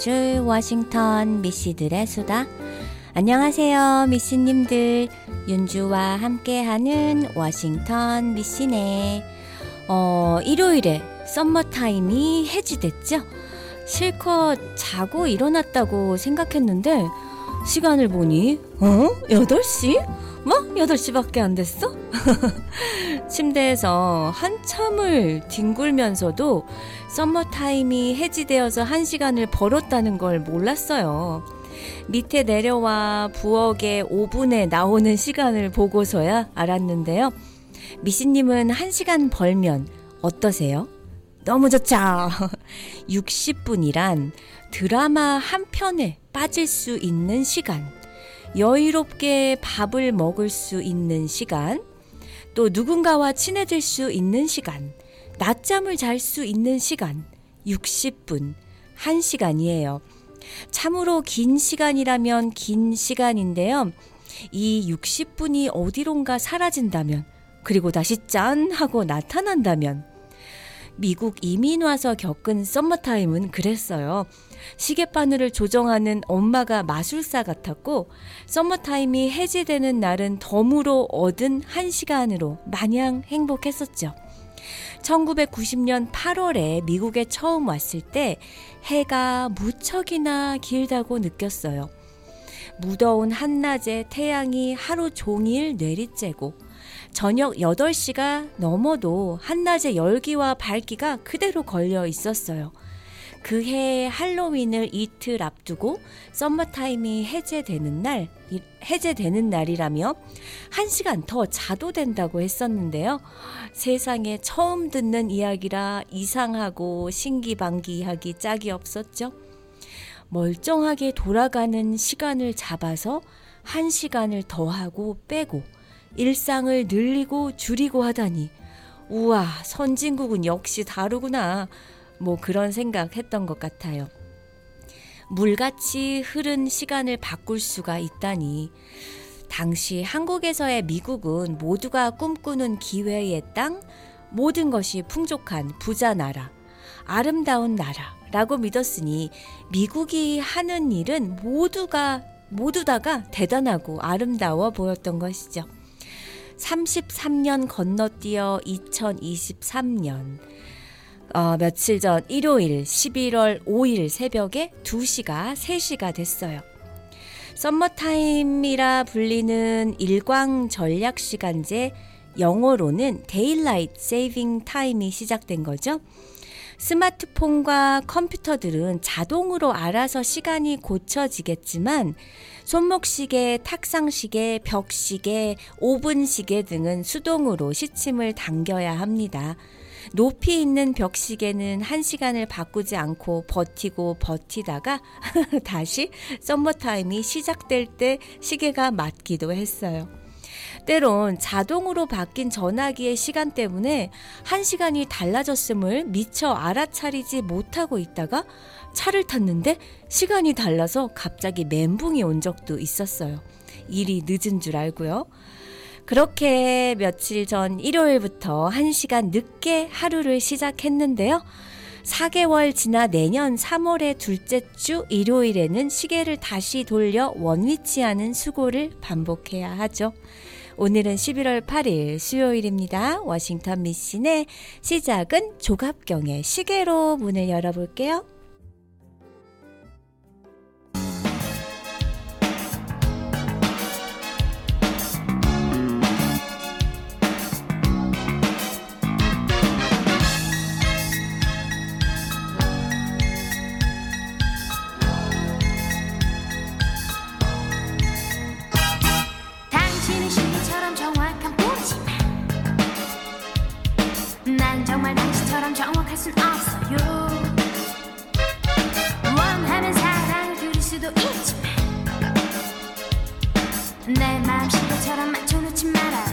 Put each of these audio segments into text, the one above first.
줄 워싱턴 미씨들의 수다. 안녕하세요, 미씨님들. 윤주와 함께하는 워싱턴 미씨네. 어, 일요일에 썸머타임이 해지됐죠? 실컷 자고 일어났다고 생각했는데, 시간을 보니, 어? 8시? 뭐? 8시밖에 안 됐어? 침대에서 한참을 뒹굴면서도 썸머타임이 해지되어서 한 시간을 벌었다는 걸 몰랐어요. 밑에 내려와 부엌에 5분에 나오는 시간을 보고서야 알았는데요. 미신님은 한 시간 벌면 어떠세요? 너무 좋죠? 60분이란 드라마 한 편에 빠질 수 있는 시간, 여유롭게 밥을 먹을 수 있는 시간, 또 누군가와 친해질 수 있는 시간, 낮잠을 잘 수 있는 시간 60분, 1시간이에요. 참으로 긴 시간이라면 긴 시간인데요. 이 60분이 어디론가 사라진다면, 그리고 다시 짠 하고 나타난다면, 미국 이민 와서 겪은 썸머타임은 그랬어요. 시계바늘을 조정하는 엄마가 마술사 같았고, 썸머타임이 해제되는 날은 덤으로 얻은 한 시간으로 마냥 행복했었죠. 1990년 8월에 미국에 처음 왔을 때 해가 무척이나 길다고 느꼈어요. 무더운 한낮에 태양이 하루 종일 내리쬐고 저녁 8시가 넘어도 한낮의 열기와 밝기가 그대로 걸려 있었어요. 그해 할로윈을 이틀 앞두고 썸머타임이 해제되는 날, 해제되는 날이라며 한 시간 더 자도 된다고 했었는데요. 세상에 처음 듣는 이야기라 이상하고 신기방기하기 짝이 없었죠. 멀쩡하게 돌아가는 시간을 잡아서 한 시간을 더하고 빼고 일상을 늘리고 줄이고 하다니 우와 선진국은 역시 다르구나 뭐 그런 생각 했던 것 같아요. 물같이 흐른 시간을 바꿀 수가 있다니. 당시 한국에서의 미국은 모두가 꿈꾸는 기회의 땅, 모든 것이 풍족한 부자 나라, 아름다운 나라라고 믿었으니 미국이 하는 일은 모두가 모두 다가 대단하고 아름다워 보였던 것이죠. 33년 건너뛰어 2023년 어, 며칠 전 일요일 11월 5일 새벽에 2시가 3시가 됐어요. 썸머타임이라 불리는 일광 절약 시간제 영어로는 daylight saving time이 시작된 거죠. 스마트폰과 컴퓨터들은 자동으로 알아서 시간이 고쳐지겠지만 손목시계, 탁상시계, 벽시계, 오븐시계 등은 수동으로 시침을 당겨야 합니다. 높이 있는 벽시계는 한 시간을 바꾸지 않고 버티고 버티다가 다시 썸머타임이 시작될 때 시계가 맞기도 했어요. 때론 자동으로 바뀐 전화기의 시간 때문에 한 시간이 달라졌음을 미처 알아차리지 못하고 있다가 차를 탔는데 시간이 달라서 갑자기 멘붕이 온 적도 있었어요. 일이 늦은 줄 알고요. 그렇게 며칠 전 일요일부터 1시간 늦게 하루를 시작했는데요. 4개월 지나 내년 3월의 둘째 주 일요일에는 시계를 다시 돌려 원위치하는 수고를 반복해야 하죠. 오늘은 11월 8일 수요일입니다. 워싱턴 미신의 시작은 조갑경의 시계로 문을 열어볼게요. 건 정확할 순 없어요. 원하는 사랑을 그릴 수도 있지만 내 마음 시계처럼 맞춰놓지 말아요.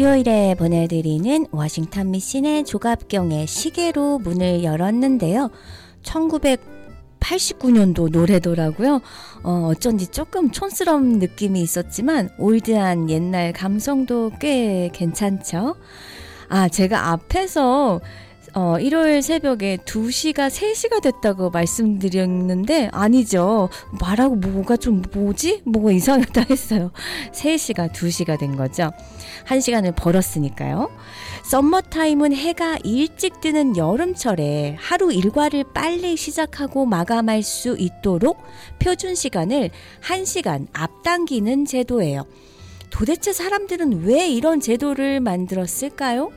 일에 보내드리는 워싱턴 미신의 조갑경의 시계로 문을 열었는데요. 1989년도 노래더라고요. 어, 어쩐지 조금 촌스러운 느낌이 있었지만 올드한 옛날 감성도 꽤 괜찮죠. 아, 제가 앞에서 어, 일요일 새벽에 2시가 3시가 됐다고 말씀드렸는데 아니죠. 말하고 뭐가 좀 뭐지? 뭐가 이상하다 했어요. 3시가 2시가 된 거죠. 1시간을 벌었으니까요. 썸머타임은 해가 일찍 뜨는 여름철에 하루 일과를 빨리 시작하고 마감할 수 있도록 표준 시간을 1시간 앞당기는 제도예요. 도대체 사람들은 왜 이런 제도를 만들었을까요?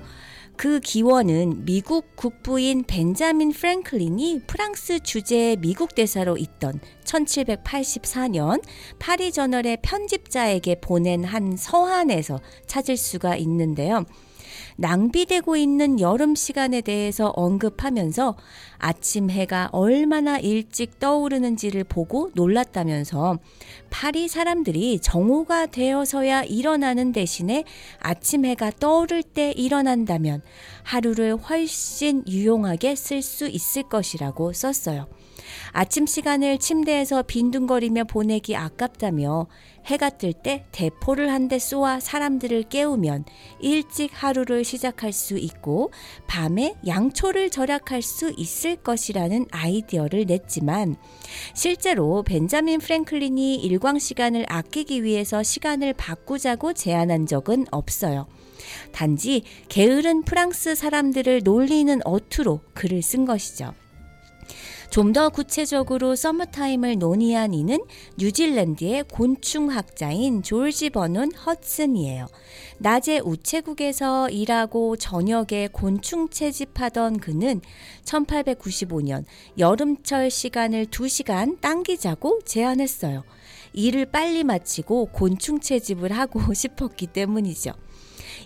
그 기원은 미국 국부인 벤자민 프랭클린이 프랑스 주재 미국 대사로 있던 1784년 파리 저널의 편집자에게 보낸 한 서한에서 찾을 수가 있는데요. 낭비되고 있는 여름 시간에 대해서 언급하면서 아침 해가 얼마나 일찍 떠오르는지를 보고 놀랐다면서 파리 사람들이 정오가 되어서야 일어나는 대신에 아침 해가 떠오를 때 일어난다면 하루를 훨씬 유용하게 쓸 수 있을 것이라고 썼어요. 아침 시간을 침대에서 빈둥거리며 보내기 아깝다며 해가 뜰 때 대포를 한 대 쏘아 사람들을 깨우면 일찍 하루를 시작할 수 있고 밤에 양초를 절약할 수 있을 것이라는 아이디어를 냈지만 실제로 벤자민 프랭클린이 일광 시간을 아끼기 위해서 시간을 바꾸자고 제안한 적은 없어요. 단지 게으른 프랑스 사람들을 놀리는 어투로 글을 쓴 것이죠. 좀 더 구체적으로 서머타임을 논의한 이는 뉴질랜드의 곤충학자인 조지 버논 허드슨이에요. 낮에 우체국에서 일하고 저녁에 곤충 채집하던 그는 1895년 여름철 시간을 2시간 당기자고 제안했어요. 일을 빨리 마치고 곤충 채집을 하고 싶었기 때문이죠.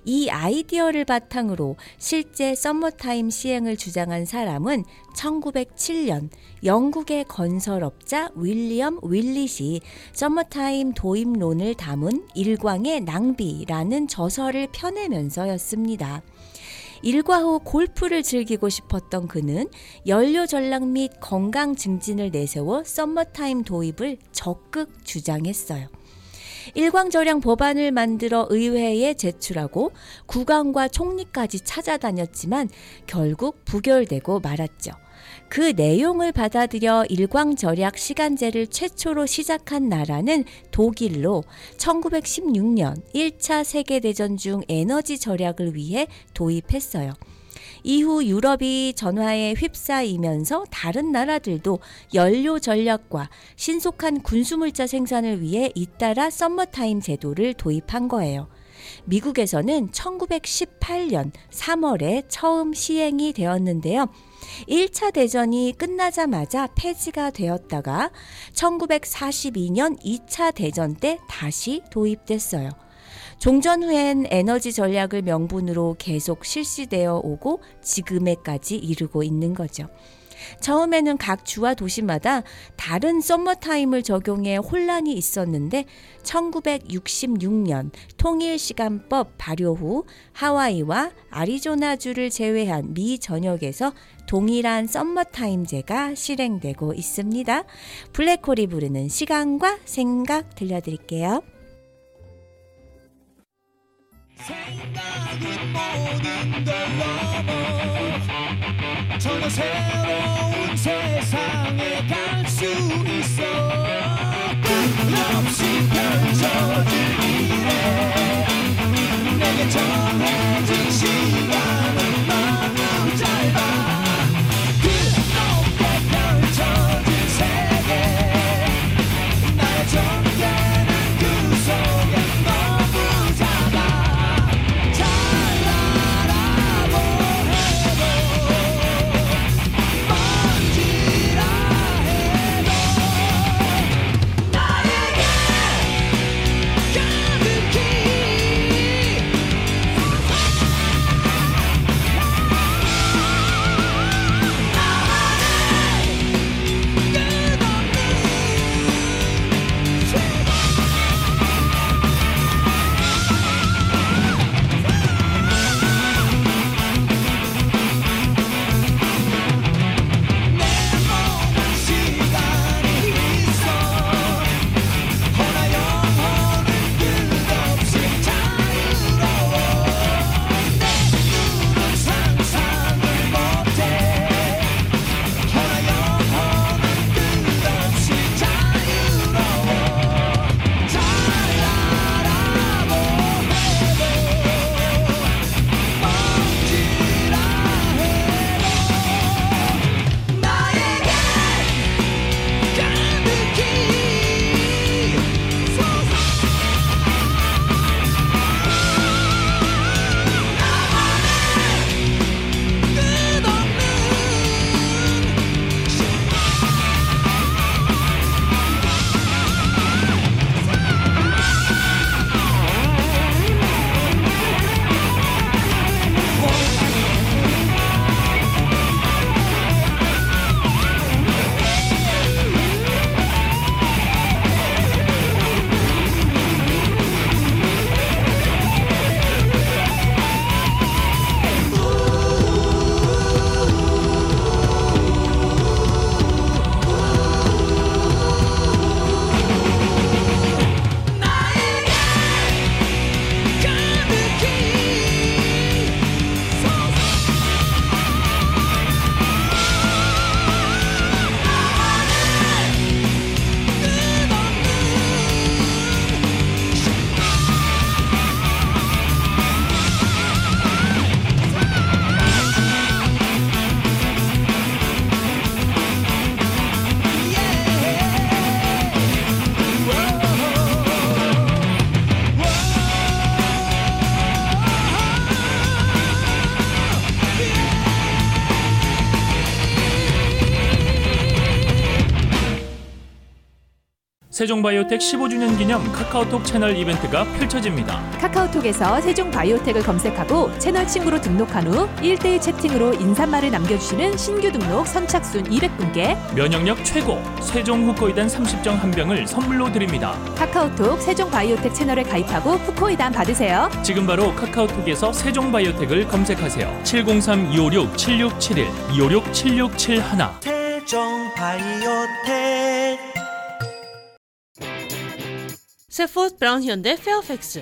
이 아이디어를 바탕으로 실제 썸머타임 시행을 주장한 사람은 1907년 영국의 건설업자 윌리엄 윌릿이 썸머타임 도입론을 담은 일광의 낭비라는 저서를 펴내면서였습니다. 일과 후 골프를 즐기고 싶었던 그는 연료 절약 및 건강 증진을 내세워 썸머타임 도입을 적극 주장했어요. 일광절약 법안을 만들어 의회에 제출하고 국왕과 총리까지 찾아다녔지만 결국 부결되고 말았죠. 그 내용을 받아들여 일광절약 시간제를 최초로 시작한 나라는 독일로 1916년 1차 세계대전 중 에너지 절약을 위해 도입했어요. 이후 유럽이 전화에 휩싸이면서 다른 나라들도 연료 전략과 신속한 군수물자 생산을 위해 잇따라 썸머타임 제도를 도입한 거예요. 미국에서는 1918년 3월에 처음 시행이 되었는데요. 1차 대전이 끝나자마자 폐지가 되었다가 1942년 2차 대전 때 다시 도입됐어요. 종전 후엔 에너지 전략을 명분으로 계속 실시되어 오고 지금에까지 이르고 있는 거죠. 처음에는 각 주와 도시마다 다른 썸머타임을 적용해 혼란이 있었는데 1966년 통일시간법 발효 후 하와이와 아리조나주를 제외한 미 전역에서 동일한 썸머타임제가 실행되고 있습니다. 블랙홀이 부르는 시간과 생각 들려드릴게요. 생각은 모든 걸 넘어. 전혀 새로운 세상에 갈 수 있어. 끝없이 펼쳐질 미래. 내게 정해진 시간은 세종바이오텍 15주년 기념 카카오톡 채널 이벤트가 펼쳐집니다. 카카오톡에서 세종바이오텍을 검색하고 채널 친구로 등록한 후 1대1 채팅으로 인사말을 남겨주시는 신규 등록 선착순 200분께 면역력 최고 세종 후코이단 30정 한 병을 선물로 드립니다. 카카오톡 세종바이오텍 채널에 가입하고 후코이단 받으세요. 지금 바로 카카오톡에서 세종바이오텍을 검색하세요. 703-256-7671 256-7671 세종 바이오텍 Safford Brown 현대 페어팩스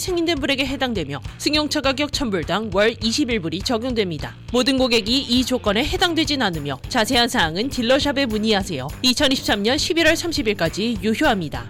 승인된 분에게 해당되며 승용차 가격 1000불당 월 21불이 적용됩니다. 모든 고객이 이 조건에 해당되진 않으며 자세한 사항은 dealer shop에 문의하세요. 2023년 11월 30일까지 유효합니다.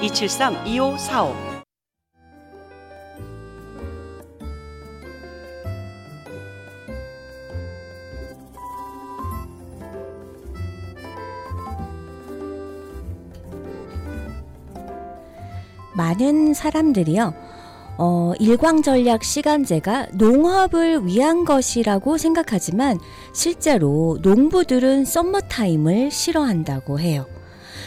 273-2545 많은 사람들이요, 어, 일광전략 시간제가 농업을 위한 것이라고 생각하지만 실제로 농부들은 썸머타임을 싫어한다고 해요.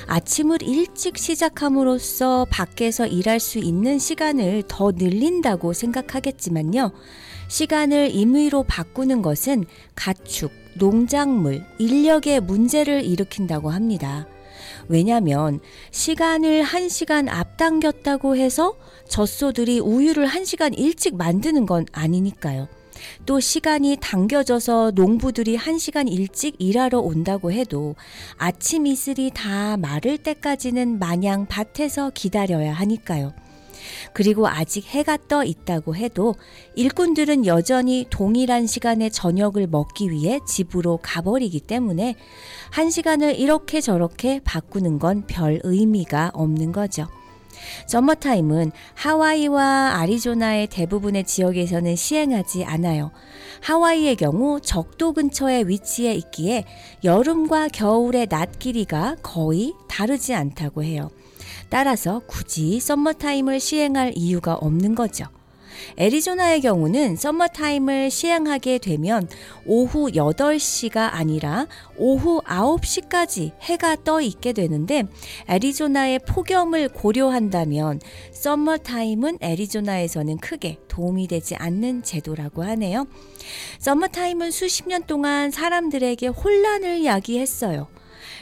아침을 일찍 시작함으로써 밖에서 일할 수 있는 시간을 더 늘린다고 생각하겠지만요. 시간을 임의로 바꾸는 것은 가축, 농작물, 인력의 문제를 일으킨다고 합니다. 왜냐하면 시간을 한 시간 앞당겼다고 해서 젖소들이 우유를 한 시간 일찍 만드는 건 아니니까요. 또 시간이 당겨져서 농부들이 한 시간 일찍 일하러 온다고 해도 아침 이슬이 다 마를 때까지는 마냥 밭에서 기다려야 하니까요. 그리고 아직 해가 떠 있다고 해도 일꾼들은 여전히 동일한 시간에 저녁을 먹기 위해 집으로 가버리기 때문에 한 시간을 이렇게 저렇게 바꾸는 건 별 의미가 없는 거죠. 서머타임은 하와이와 아리조나의 대부분의 지역에서는 시행하지 않아요. 하와이의 경우 적도 근처에 위치해 있기에 여름과 겨울의 낮 길이가 거의 다르지 않다고 해요. 따라서 굳이 썸머타임을 시행할 이유가 없는 거죠. 애리조나의 경우는 썸머타임을 시행하게 되면 오후 8시가 아니라 오후 9시까지 해가 떠 있게 되는데 애리조나의 폭염을 고려한다면 썸머타임은 애리조나에서는 크게 도움이 되지 않는 제도라고 하네요. 썸머타임은 수십 년 동안 사람들에게 혼란을 야기했어요.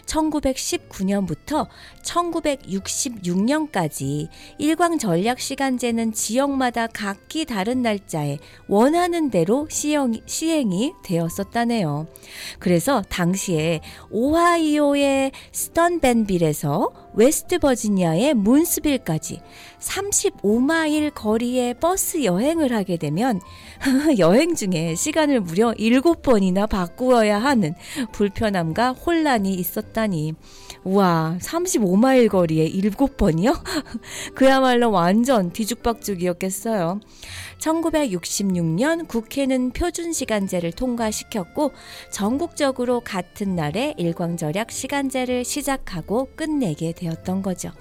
1919년부터 1966년까지 일광 전략 시간제는 지역마다 각기 다른 날짜에 원하는 대로 시행, 시행이 되었었다네요. 그래서 당시에 오하이오의 스투벤빌에서 웨스트 버지니아의 문스빌까지 35마일 거리의 버스 여행을 하게 되면 여행 중에 시간을 무려 7번이나 바꾸어야 하는 불편함과 혼란이 있었다니. 우와, 35마일 거리에 7번이요? 그야말로 완전 뒤죽박죽이었겠어요. 1966년 국회는 표준 시간제를 통과시켰고 전국적으로 같은 날에 일광절약 시간제를 시작하고 끝내게 되었던 거죠.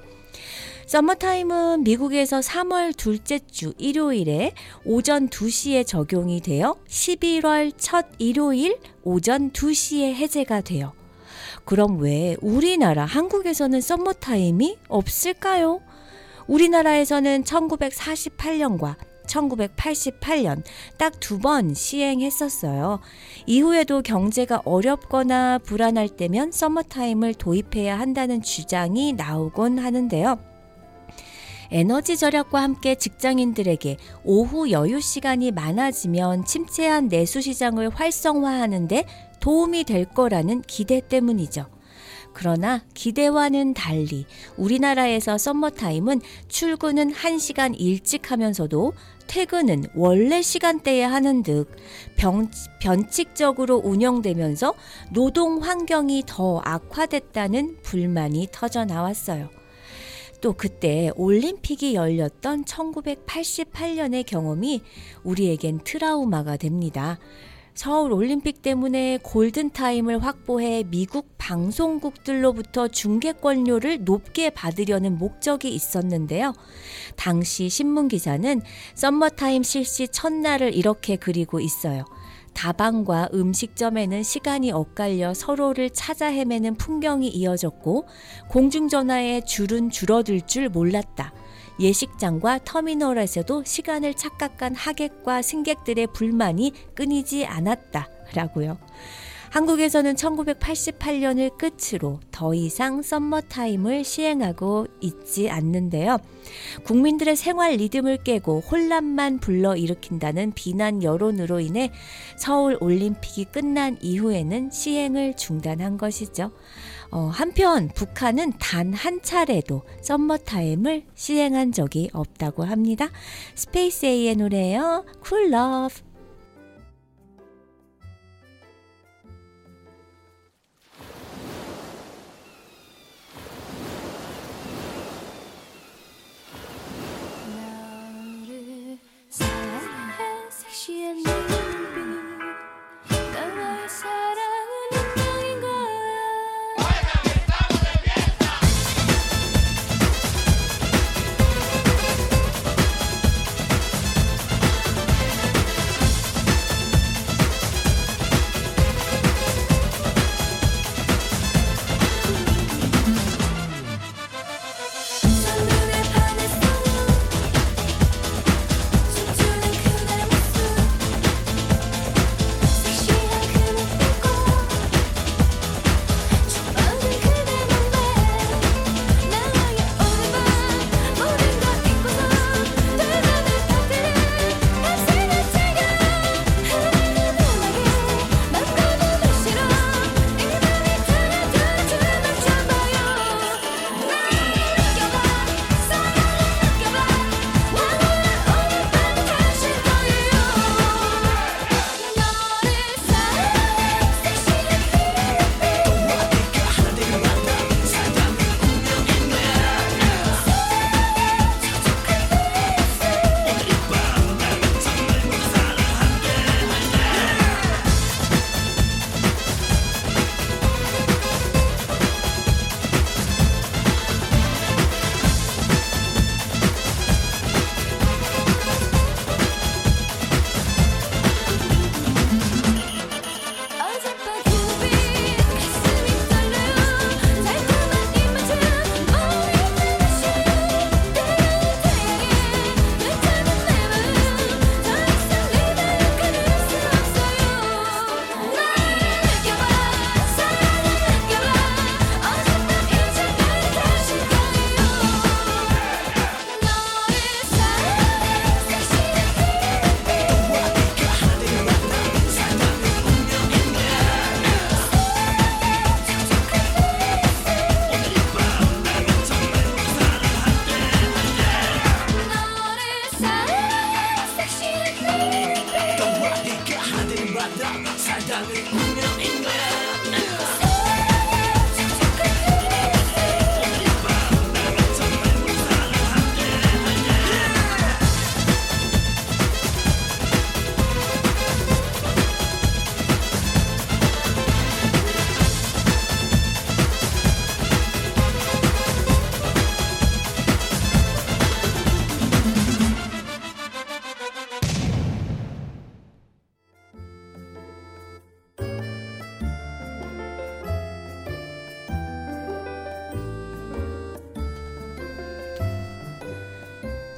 서머타임은 미국에서 3월 둘째 주 일요일에 오전 2시에 적용이 되어 11월 첫 일요일 오전 2시에 해제가 돼요. 그럼 왜 우리나라 한국에서는 서머타임이 없을까요? 우리나라에서는 1948년과 1988년 딱 두 번 시행했었어요. 이후에도 경제가 어렵거나 불안할 때면 서머타임을 도입해야 한다는 주장이 나오곤 하는데요. 에너지 절약과 함께 직장인들에게 오후 여유 시간이 많아지면 침체한 내수 시장을 활성화하는데 도움이 될 거라는 기대 때문이죠. 그러나 기대와는 달리 우리나라에서 썸머타임은 출근은 1시간 일찍 하면서도 퇴근은 원래 시간대에 하는 듯 병, 변칙적으로 운영되면서 노동 환경이 더 악화됐다는 불만이 터져 나왔어요. 또 그때 올림픽이 열렸던 1988년의 경험이 우리에겐 트라우마가 됩니다. 서울 올림픽 때문에 골든타임을 확보해 미국 방송국들로부터 중계권료를 높게 받으려는 목적이 있었는데요. 당시 신문기사는 썸머타임 실시 첫날을 이렇게 그리고 있어요. 다방과 음식점에는 시간이 엇갈려 서로를 찾아 헤매는 풍경이 이어졌고 공중전화의 줄은 줄어들 줄 몰랐다. 예식장과 터미널에서도 시간을 착각한 하객과 승객들의 불만이 끊이지 않았다. 라고요. 한국에서는 1988년을 끝으로 더 이상 썸머타임을 시행하고 있지 않는데요. 국민들의 생활 리듬을 깨고 혼란만 불러일으킨다는 비난 여론으로 인해 서울 올림픽이 끝난 이후에는 시행을 중단한 것이죠. 어, 한편 북한은 단 한 차례도 썸머타임을 시행한 적이 없다고 합니다. Space A의 노래예요. Cool Love. 너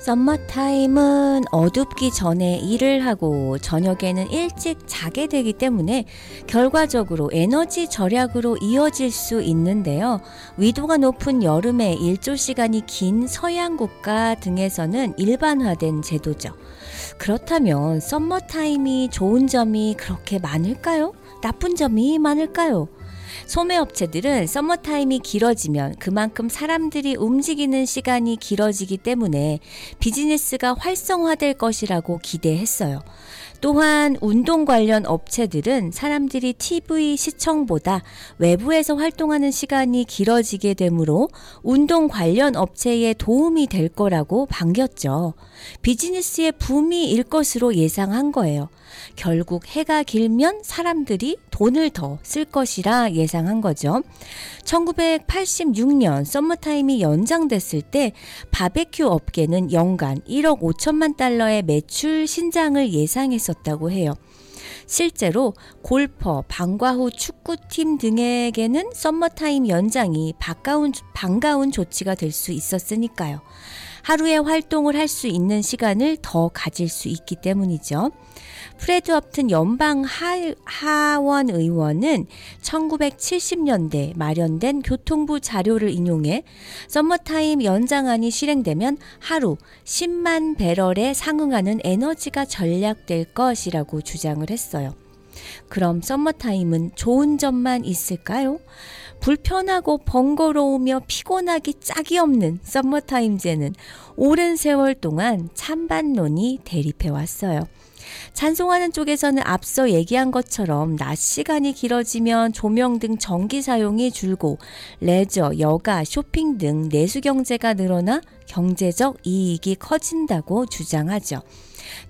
썸머타임은 어둡기 전에 일을 하고 저녁에는 일찍 자게 되기 때문에 결과적으로 에너지 절약으로 이어질 수 있는데요. 위도가 높은 여름에 일조 시간이 긴 서양 국가 등에서는 일반화된 제도죠. 그렇다면 썸머타임이 좋은 점이 그렇게 많을까요? 나쁜 점이 많을까요? 소매업체들은 서머타임이 길어지면 그만큼 사람들이 움직이는 시간이 길어지기 때문에 비즈니스가 활성화될 것이라고 기대했어요. 또한 운동 관련 업체들은 사람들이 TV 시청보다 외부에서 활동하는 시간이 길어지게 되므로 운동 관련 업체에 도움이 될 거라고 반겼죠. 비즈니스의 붐이 일 것으로 예상한 거예요. 결국 해가 길면 사람들이 돈을 더 쓸 것이라 예상한 거죠. 1986년 썸머타임이 연장됐을 때 바베큐 업계는 연간 1억 5천만 달러의 매출 신장을 예상했었다고 해요. 실제로 골퍼, 방과 후 축구팀 등에게는 썸머타임 연장이 반가운, 반가운 조치가 될 수 있었으니까요. 하루에 활동을 할 수 있는 시간을 더 가질 수 있기 때문이죠. 프레드 업튼 연방 하, 하원 의원은 1970년대 마련된 교통부 자료를 인용해 썸머타임 연장안이 실행되면 하루 10만 배럴에 상응하는 에너지가 절약될 것이라고 주장을 했어요. 그럼 썸머타임은 좋은 점만 있을까요? 불편하고 번거로우며 피곤하기 짝이 없는 썸머타임제는 오랜 세월 동안 찬반론이 대립해 왔어요. 찬송하는 쪽에서는 앞서 얘기한 것처럼 낮 시간이 길어지면 조명 등 전기 사용이 줄고 레저, 여가, 쇼핑 등 내수 경제가 늘어나 경제적 이익이 커진다고 주장하죠.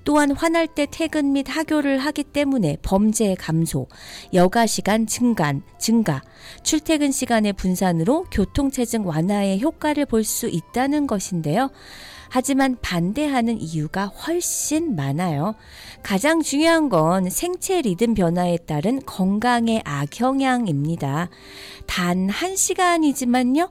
또한 화날 때 퇴근 및 하교를 하기 때문에 범죄 감소, 여가 시간 증가, 증가, 출퇴근 시간의 분산으로 교통체증 완화에 효과를 볼 수 있다는 것인데요. 하지만 반대하는 이유가 훨씬 많아요. 가장 중요한 건 생체 리듬 변화에 따른 건강의 악영향입니다. 단 한 시간이지만요.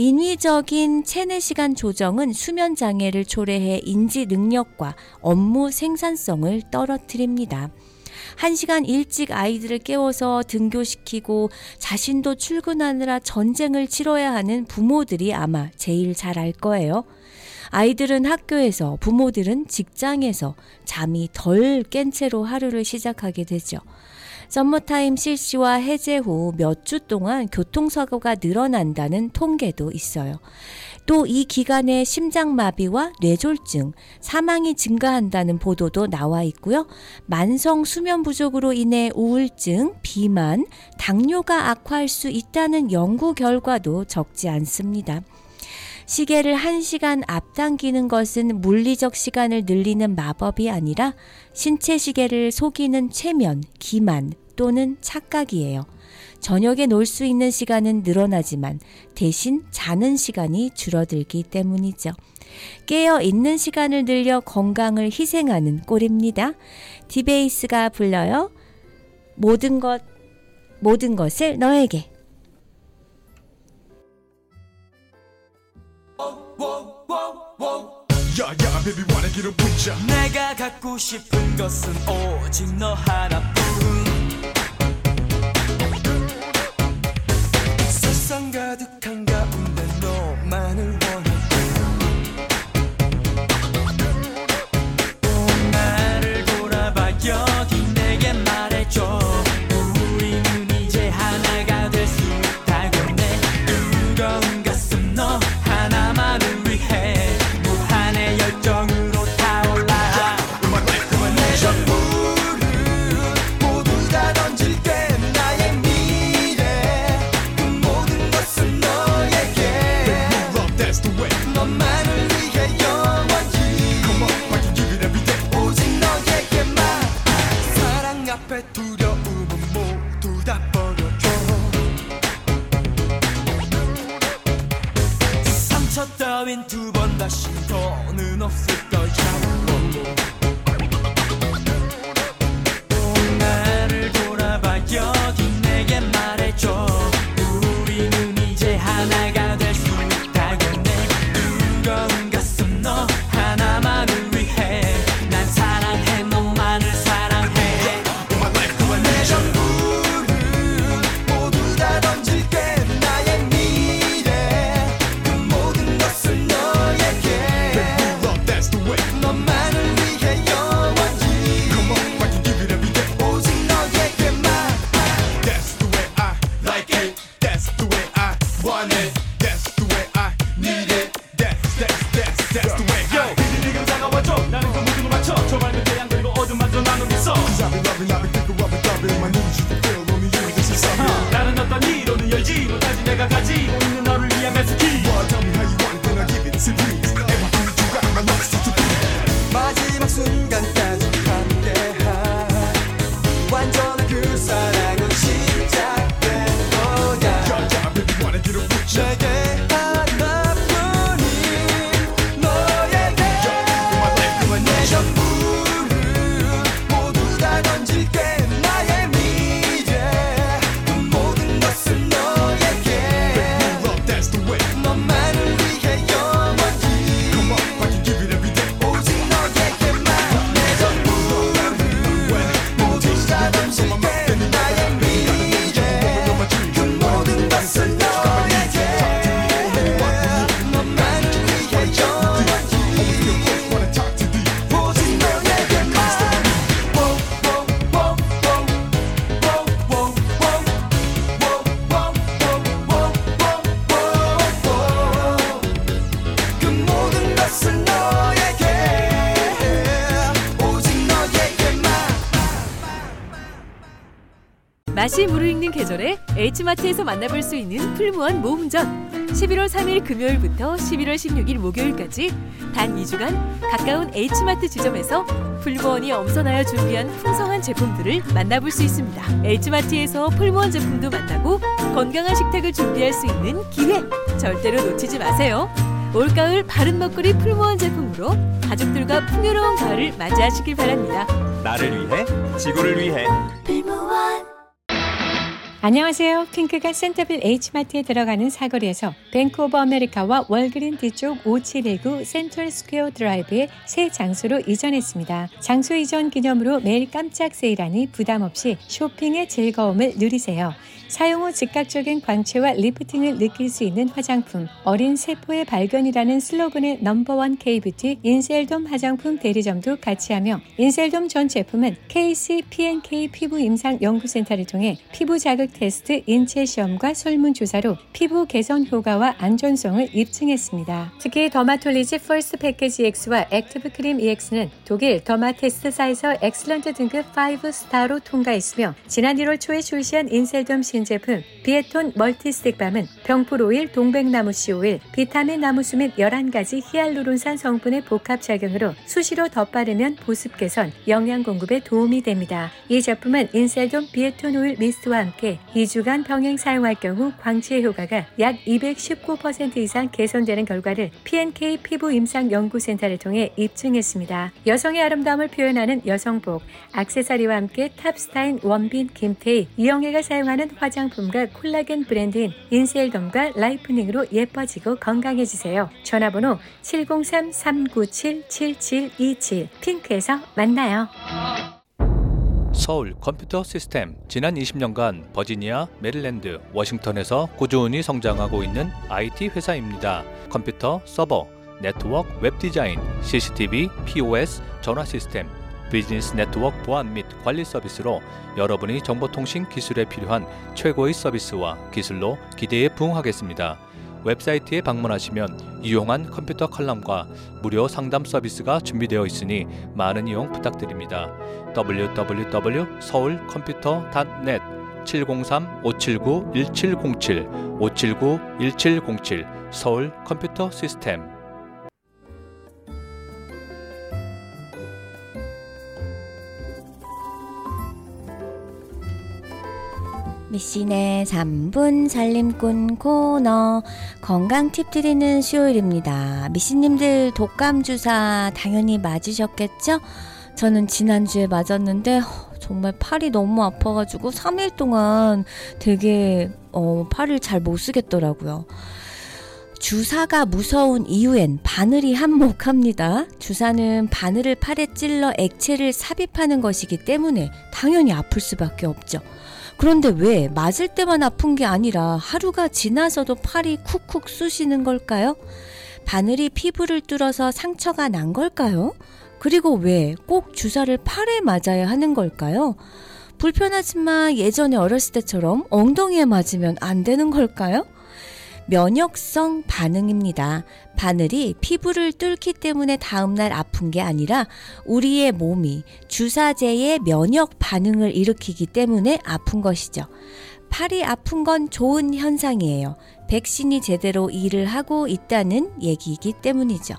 인위적인 체내 시간 조정은 수면 장애를 초래해 인지 능력과 업무 생산성을 떨어뜨립니다. 한 시간 일찍 아이들을 깨워서 등교시키고 자신도 출근하느라 전쟁을 치러야 하는 부모들이 아마 제일 잘 알 거예요. 아이들은 학교에서, 부모들은 직장에서 잠이 덜 깬 채로 하루를 시작하게 되죠. 썸머타임 실시와 해제 후 몇 주 동안 교통사고가 늘어난다는 통계도 있어요. 또 이 기간에 심장마비와 뇌졸중, 사망이 증가한다는 보도도 나와 있고요. 만성 수면 부족으로 인해 우울증, 비만, 당뇨가 악화할 수 있다는 연구 결과도 적지 않습니다. 시계를 1시간 앞당기는 것은 물리적 시간을 늘리는 마법이 아니라 신체 시계를 속이는 최면, 기만 또는 착각이에요. 저녁에 놀 수 있는 시간은 늘어나지만 대신 자는 시간이 줄어들기 때문이죠. 깨어 있는 시간을 늘려 건강을 희생하는 꼴입니다. 디베이스가 불러요. 모든 것, 모든 것을 너에게. 야야 베비 내가 갖고 싶은 것은 오직 너 하나뿐 가득한 가운데 너만을 원해 꼭 나를 돌아봐 여기 내게 말해줘 맛이 무르익는 계절에 H마트에서 만나볼 수 있는 풀무원 모음전 11월 3일 금요일부터 11월 16일 목요일까지 단 2주간 가까운 H마트 지점에서 풀무원이 엄선하여 준비한 풍성한 제품들을 만나볼 수 있습니다. H마트에서 풀무원 제품도 만나고 건강한 식탁을 준비할 수 있는 기회 절대로 놓치지 마세요. 올가을 바른 먹거리 풀무원 제품으로 가족들과 풍요로운 가을을 맞이하시길 바랍니다. 나를 위해 지구를 위해 안녕하세요. 핑크가 센터빌 H마트에 들어가는 사거리에서 Bank of America와 Walgreens 뒤쪽 5719 센트럴 스퀘어 드라이브의 새 장소로 이전했습니다. 장소 이전 기념으로 매일 깜짝 세일하니 부담 없이 쇼핑의 즐거움을 누리세요. 사용 후 즉각적인 광채와 lifting을 느낄 수 있는 화장품, 어린 세포의 발견이라는 슬로건의 number one K-beauty 인셀돔 화장품 대리점도 같이 하며 인셀돔 전 제품은 KC PNK 피부 임상 연구센터를 통해 피부 자극 테스트 인체 시험과 설문조사로 피부 개선 효과와 안전성을 입증했습니다. 특히 dermatology First Package EX와 Active Cream EX는 독일 Dermatest사에서 excellent 등급 5 star로 통과했으며 지난 1월 초에 출시한 인셀돔 신제품 비에톤 Multi Stick Balm은 병풀 오일, 동백나무 씨 오일, 비타민 나무수 및 11가지 히알루론산 성분의 복합 작용으로 수시로 덧바르면 보습 개선, 영양 공급에 도움이 됩니다. 이 제품은 인셀돔 비에톤 오일 mist와 함께 2주간 병행 사용할 경우 광채 효과가 약 219% 이상 개선되는 결과를 PNK 피부 임상 연구센터를 통해 입증했습니다. 여성의 아름다움을 표현하는 여성복, 악세사리와 함께 탑스타인 원빈 김태희, 이영애가 사용하는 화장품과 콜라겐 브랜드인 인셀돔과 라이프닝으로 예뻐지고 건강해지세요. 전화번호 703-397-7727 핑크에서 만나요. 서울 컴퓨터 시스템 지난 20년간 버지니아, 메릴랜드, 워싱턴에서 꾸준히 성장하고 있는 IT 회사입니다. 컴퓨터, 서버, 네트워크, 웹 디자인, CCTV, POS, 전화 시스템, 비즈니스 네트워크 보안 및 관리 서비스로 여러분이 정보통신 기술에 필요한 최고의 서비스와 기술로 기대에 부응하겠습니다. 웹사이트에 방문하시면 유용한 컴퓨터 칼럼과 무료 상담 서비스가 준비되어 있으니 많은 이용 부탁드립니다. www.서울컴퓨터.net 703-579-1707 579-1707 서울 컴퓨터 시스템 미신의 3분 살림꾼 코너 건강 팁 드리는 수요일입니다. 미신님들 독감 주사 당연히 맞으셨겠죠? 저는 지난주에 맞았는데 정말 팔이 너무 아파가지고 3일 동안 되게 어, 팔을 잘 못 쓰겠더라고요. 주사가 무서운 이유엔 바늘이 한몫합니다. 주사는 바늘을 팔에 찔러 액체를 삽입하는 것이기 때문에 당연히 아플 수밖에 없죠. 그런데 왜 맞을 때만 아픈 게 아니라 하루가 지나서도 팔이 쿡쿡 쑤시는 걸까요? 바늘이 피부를 뚫어서 상처가 난 걸까요? 그리고 왜 꼭 주사를 팔에 맞아야 하는 걸까요? 불편하지만 예전에 어렸을 때처럼 엉덩이에 맞으면 안 되는 걸까요? 면역성 반응입니다. 바늘이 피부를 뚫기 때문에 다음날 아픈 게 아니라 우리의 몸이 주사제의 면역 반응을 일으키기 때문에 아픈 것이죠. 팔이 아픈 건 좋은 현상이에요. 백신이 제대로 일을 하고 있다는 얘기이기 때문이죠.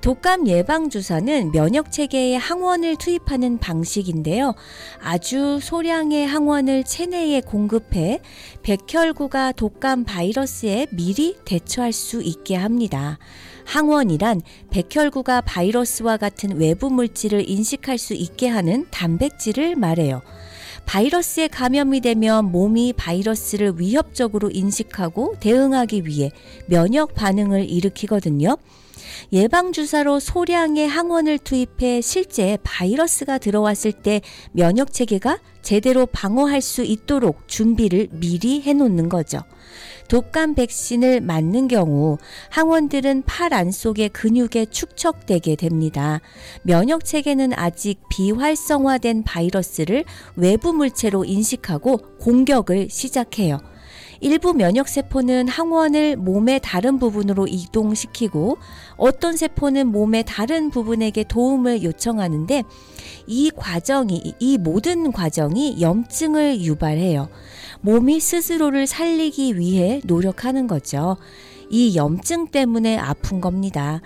독감 예방 주사는 면역 체계에 항원을 투입하는 방식인데요. 아주 소량의 항원을 체내에 공급해 백혈구가 독감 바이러스에 미리 대처할 수 있게 합니다. 항원이란 백혈구가 바이러스와 같은 외부 물질을 인식할 수 있게 하는 단백질을 말해요. 바이러스에 감염이 되면 몸이 바이러스를 위협적으로 인식하고 대응하기 위해 면역 반응을 일으키거든요. 예방주사로 소량의 항원을 투입해 실제 바이러스가 들어왔을 때 면역 체계가 제대로 방어할 수 있도록 준비를 미리 해놓는 거죠. 독감 백신을 맞는 경우 항원들은 팔 안 속의 근육에 축적되게 됩니다. 면역 체계는 아직 비활성화된 바이러스를 외부 물체로 인식하고 공격을 시작해요. 일부 면역 세포는 항원을 몸의 다른 부분으로 이동시키고 어떤 세포는 몸의 다른 부분에게 도움을 요청하는데 이 과정이 이 모든 과정이 염증을 유발해요. 몸이 스스로를 살리기 위해 노력하는 거죠. 이 염증 때문에 아픈 겁니다.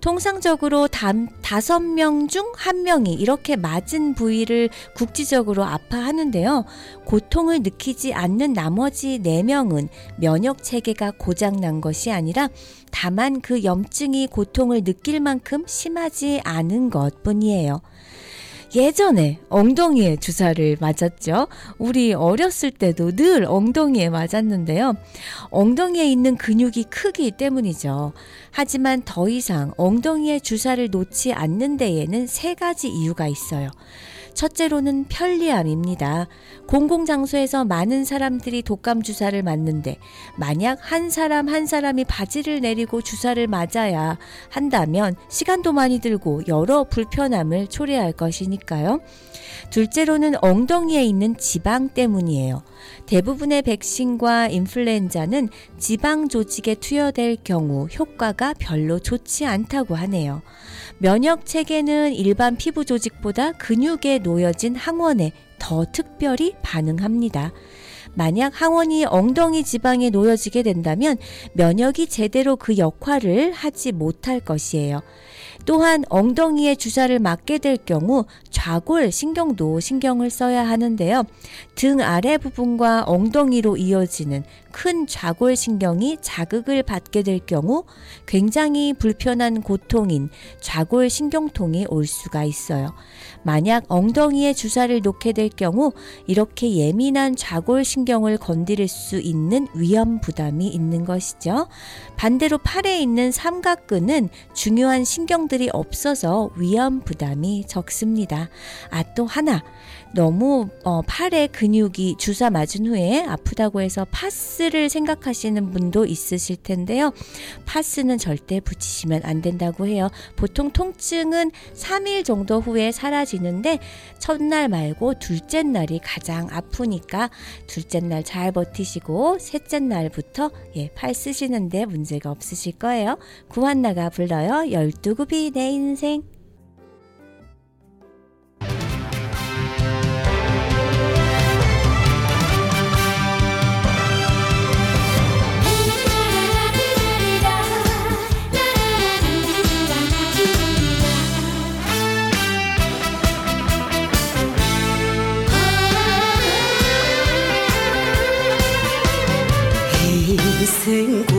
통상적으로 단, 다섯 명 중 한 명이 이렇게 맞은 부위를 국지적으로 아파하는데요. 고통을 느끼지 않는 나머지 네 명은 면역 체계가 고장난 것이 아니라 다만 그 염증이 고통을 느낄 만큼 심하지 않은 것 뿐이에요. 예전에 엉덩이에 주사를 맞았죠. 우리 어렸을 때도 늘 엉덩이에 맞았는데요. 엉덩이에 있는 근육이 크기 때문이죠. 하지만 더 이상 엉덩이에 주사를 놓지 않는 데에는 세 가지 이유가 있어요. 첫째로는 편리함입니다. 공공장소에서 많은 사람들이 독감 주사를 맞는데 만약 한 사람 한 사람이 바지를 내리고 주사를 맞아야 한다면 시간도 많이 들고 여러 불편함을 초래할 것이니까요. 둘째로는 엉덩이에 있는 지방 때문이에요. 대부분의 백신과 인플루엔자는 지방 조직에 투여될 경우 효과가 별로 좋지 않다고 하네요. 면역 체계는 일반 피부 조직보다 근육에 놓여진 항원에 더 특별히 반응합니다. 만약 항원이 엉덩이 지방에 놓여지게 된다면 면역이 제대로 그 역할을 하지 못할 것이에요. 또한 엉덩이에 주사를 맞게 될 경우 좌골 신경도 신경을 써야 하는데요. 등 아래 부분과 엉덩이로 이어지는 큰 좌골 신경이 자극을 받게 될 경우 굉장히 불편한 고통인 좌골 신경통이 올 수가 있어요. 만약 엉덩이에 주사를 놓게 될 경우 이렇게 예민한 좌골 신경을 건드릴 수 있는 위험 부담이 있는 것이죠. 반대로 팔에 있는 삼각근은 중요한 신경들이 없어서 위험 부담이 적습니다. 아, 또 하나. 너무 어, 팔에 근육이 주사 맞은 후에 아프다고 해서 파스를 생각하시는 분도 있으실 텐데요. 파스는 절대 붙이시면 안 된다고 해요. 보통 통증은 3일 정도 후에 사라지는데 첫날 말고 둘째 날이 가장 아프니까 둘째 날 잘 버티시고 셋째 날부터 예, 팔 쓰시는데 문제가 없으실 거예요. 구한나가 불러요. 12굽이 내 인생. 인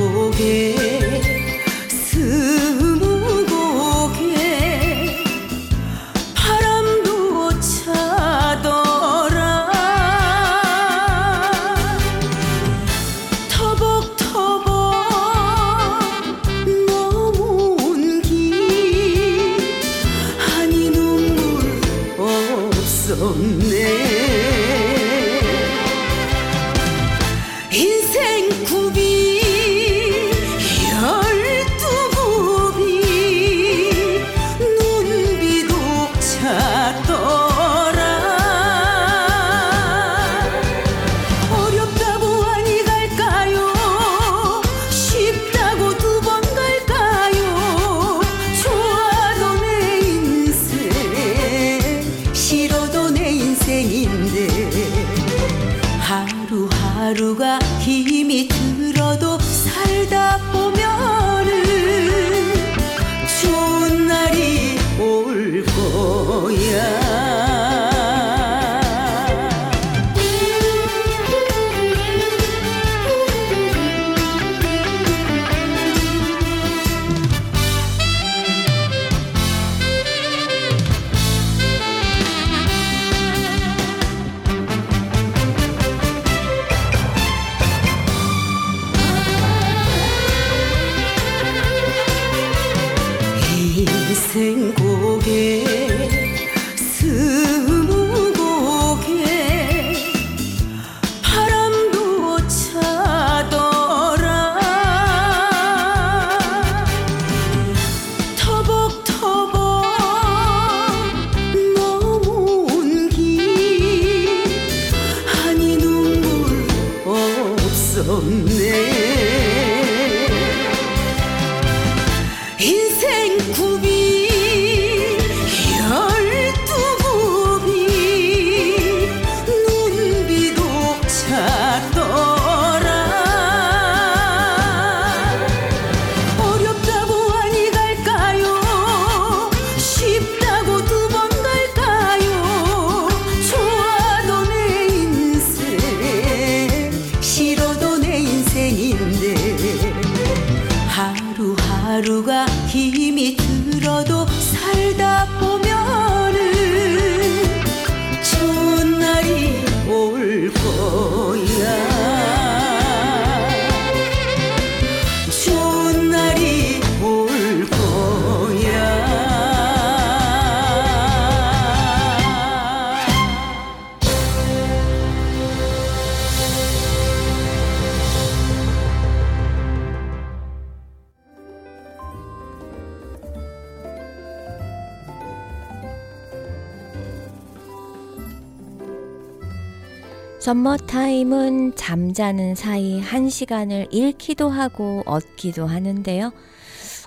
잠자는 사이 한 시간을 잃기도 하고 얻기도 하는데요.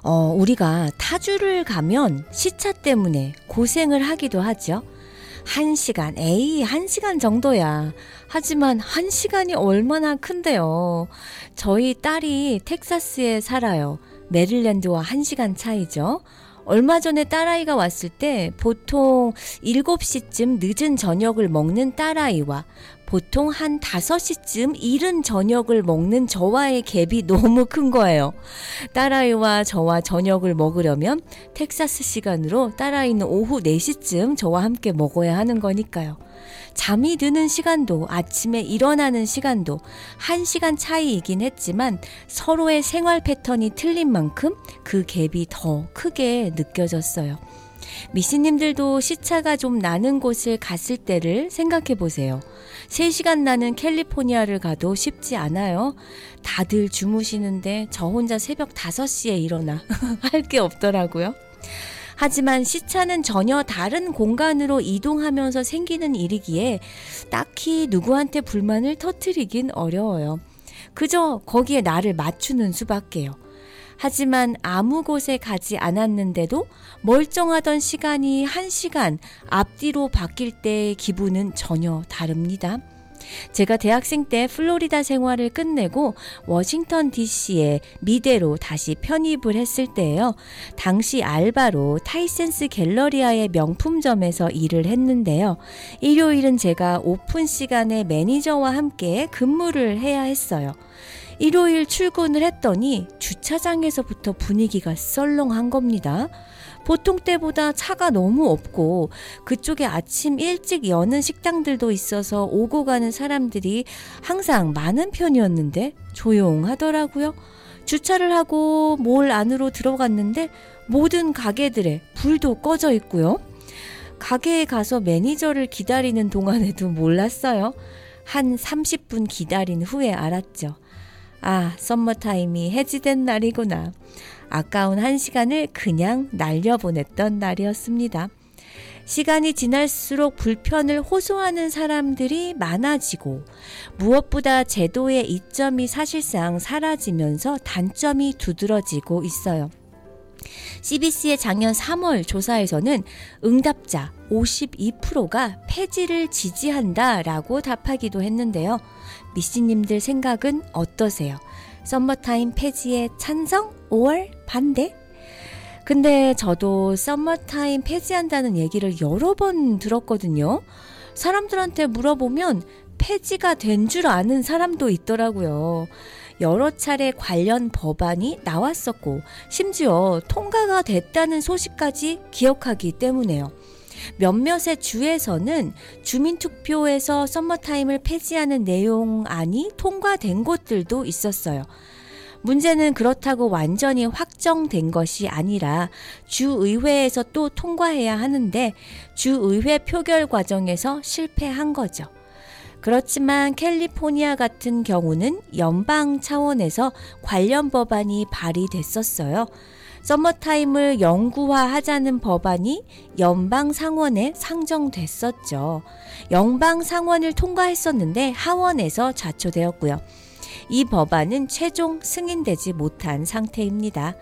어, 우리가 타주를 가면 시차 때문에 고생을 하기도 하죠. 한 시간, 에이, 한 시간 정도야. 하지만 한 시간이 얼마나 큰데요. 저희 딸이 텍사스에 살아요. 메릴랜드와 한 시간 차이죠. 얼마 전에 딸아이가 왔을 때 보통 7시쯤 늦은 저녁을 먹는 딸아이와 보통 한 5시쯤 이른 저녁을 먹는 저와의 갭이 너무 큰 거예요. 딸아이와 저와 저녁을 먹으려면 텍사스 시간으로 딸아이는 오후 4시쯤 저와 함께 먹어야 하는 거니까요. 잠이 드는 시간도 아침에 일어나는 시간도 1시간 차이이긴 했지만 서로의 생활 패턴이 틀린 만큼 그 갭이 더 크게 느껴졌어요. 미씨님들도 시차가 좀 나는 곳을 갔을 때를 생각해 보세요. 3시간 나는 캘리포니아를 가도 쉽지 않아요. 다들 주무시는데 저 혼자 새벽 5시에 일어나 할 게 없더라고요. 하지만 시차는 전혀 다른 공간으로 이동하면서 생기는 일이기에 딱히 누구한테 불만을 터트리긴 어려워요. 그저 거기에 나를 맞추는 수밖에요. 하지만 아무 곳에 가지 않았는데도 멀쩡하던 시간이 한 시간 앞뒤로 바뀔 때의 기분은 전혀 다릅니다. 제가 대학생 때 플로리다 생활을 끝내고 워싱턴 DC에 미대로 다시 편입을 했을 때예요. 당시 알바로 타이슨스 갤러리아의 명품점에서 일을 했는데요. 일요일은 제가 오픈 시간에 매니저와 함께 근무를 해야 했어요. 일요일 출근을 했더니 주차장에서부터 분위기가 썰렁한 겁니다. 보통 때보다 차가 너무 없고 그쪽에 아침 일찍 여는 식당들도 있어서 오고 가는 사람들이 항상 많은 편이었는데 조용하더라고요. 주차를 하고 몰 안으로 들어갔는데 모든 가게들에 불도 꺼져 있고요. 가게에 가서 매니저를 기다리는 동안에도 몰랐어요. 한 30분 기다린 후에 알았죠. 아, 썸머타임이 해지된 날이구나. 아까운 한 시간을 그냥 날려보냈던 날이었습니다. 시간이 지날수록 불편을 호소하는 사람들이 많아지고 무엇보다 제도의 이점이 사실상 사라지면서 단점이 두드러지고 있어요. CBC의 작년 3월 조사에서는 응답자 52%가 폐지를 지지한다라고 답하기도 했는데요. 미씨님들 생각은 어떠세요? 썸머타임 폐지에 찬성? or 반대? 근데 저도 썸머타임 폐지한다는 얘기를 여러 번 들었거든요. 사람들한테 물어보면 폐지가 된 줄 아는 사람도 있더라고요. 여러 차례 관련 법안이 나왔었고, 심지어 통과가 됐다는 소식까지 기억하기 때문에요. 몇몇의 주에서는 주민투표에서 썸머타임을 폐지하는 내용안이 통과된 곳들도 있었어요. 문제는 그렇다고 완전히 확정된 것이 아니라 주의회에서 또 통과해야 하는데 주의회 표결 과정에서 실패한 거죠. 그렇지만 캘리포니아 같은 경우는 연방 차원에서 관련 법안이 발의됐었어요. 서머타임을 영구화하자는 법안이 연방 상원에 상정됐었죠. 연방 상원을 통과했었는데 하원에서 좌초되었고요. 이 법안은 최종 승인되지 못한 상태입니다.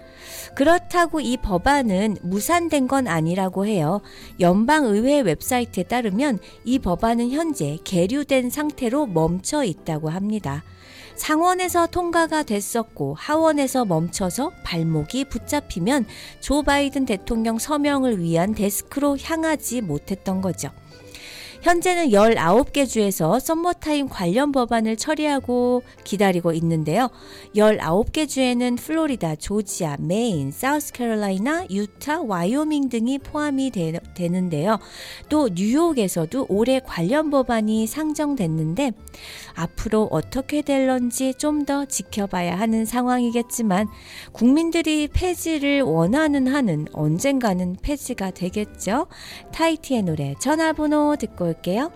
그렇다고 이 법안은 무산된 건 아니라고 해요. 연방의회 웹사이트에 따르면 이 법안은 현재 계류된 상태로 멈춰 있다고 합니다. 상원에서 통과가 됐었고 하원에서 멈춰서 발목이 붙잡히면 조 바이든 대통령 서명을 위한 데스크로 향하지 못했던 거죠. 현재는 19개 주에서 썸머타임 관련 법안을 처리하고 기다리고 있는데요. 19개 주에는 플로리다, 조지아, 메인, 사우스캐롤라이나, 유타, 와이오밍 등이 포함이 되, 되는데요. 또 뉴욕에서도 올해 관련 법안이 상정됐는데 앞으로 어떻게 될런지 좀 더 지켜봐야 하는 상황이겠지만 국민들이 폐지를 원하는 한은 언젠가는 폐지가 되겠죠. 타이티의 노래 전화번호 듣고 올게요.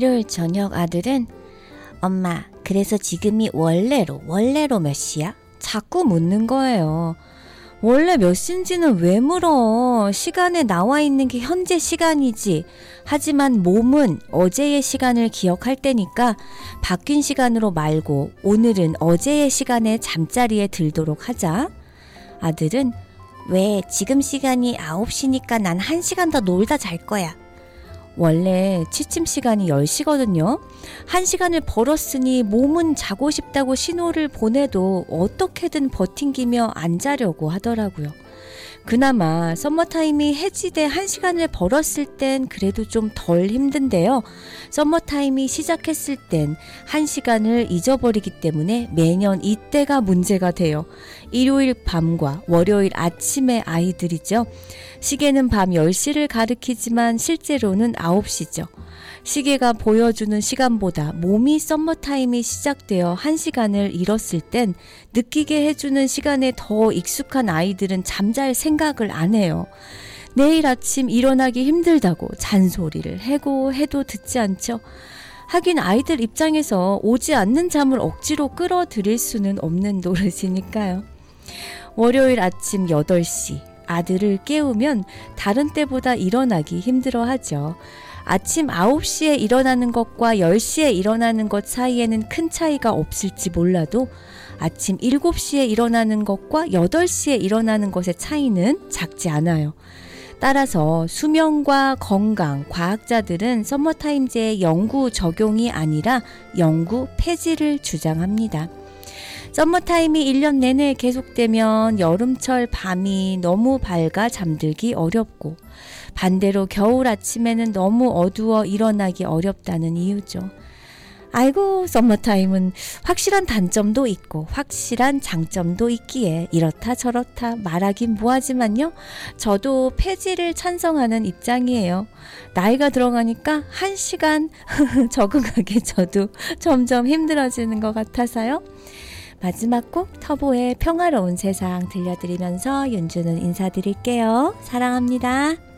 일요일 저녁 아들은 엄마, 그래서 지금이 원래로, 원래로 몇 시야? 자꾸 묻는 거예요. 원래 몇 시인지는 왜 물어? 시간에 나와 있는 게 현재 시간이지. 하지만 몸은 어제의 시간을 기억할 때니까 바뀐 시간으로 말고 오늘은 어제의 시간에 잠자리에 들도록 하자. 아들은 왜 지금 시간이 9시니까 난 1시간 더 놀다 잘 거야. 원래 취침 시간이 10시거든요. 1시간을 벌었으니 몸은 자고 싶다고 신호를 보내도 어떻게든 버팅기며 안 자려고 하더라고요. 그나마 썸머타임이 해지돼 1시간을 벌었을 땐 그래도 좀 덜 힘든데요. 썸머타임이 시작했을 땐 1시간을 잊어버리기 때문에 매년 이때가 문제가 돼요. 일요일 밤과 월요일 아침의 아이들이죠. 시계는 밤 10시를 가리키지만 실제로는 9시죠. 시계가 보여주는 시간보다 몸이 썸머타임이 시작되어 1시간을 잃었을 땐 느끼게 해주는 시간에 더 익숙한 아이들은 잠잘 생 각을 안 해요. 내일 아침 일어나기 힘들다고 잔소리를 해고 해도 듣지 않죠. 하긴 아이들 입장에서 오지 않는 잠을 억지로 끌어들일 수는 없는 노릇이니까요. 월요일 아침 8시 아들을 깨우면 다른 때보다 일어나기 힘들어 하죠. 아침 9시에 일어나는 것과 10시에 일어나는 것 사이에는 큰 차이가 없을지 몰라도 아침 7시에 일어나는 것과 8시에 일어나는 것의 차이는 작지 않아요. 따라서 수면과 건강, 과학자들은 서머타임제의 영구 적용이 아니라 영구 폐지를 주장합니다. 썸머타임이 1년 내내 계속되면 여름철 밤이 너무 밝아 잠들기 어렵고 반대로 겨울 아침에는 너무 어두워 일어나기 어렵다는 이유죠. 아이고, 썸머타임은 확실한 단점도 있고 확실한 장점도 있기에 이렇다 저렇다 말하긴 뭐하지만요. 저도 폐지를 찬성하는 입장이에요. 나이가 들어가니까 한 시간 적응하기 저도 점점 힘들어지는 것 같아서요. 마지막 곡 터보의 평화로운 세상 들려드리면서 윤주는 인사드릴게요. 사랑합니다.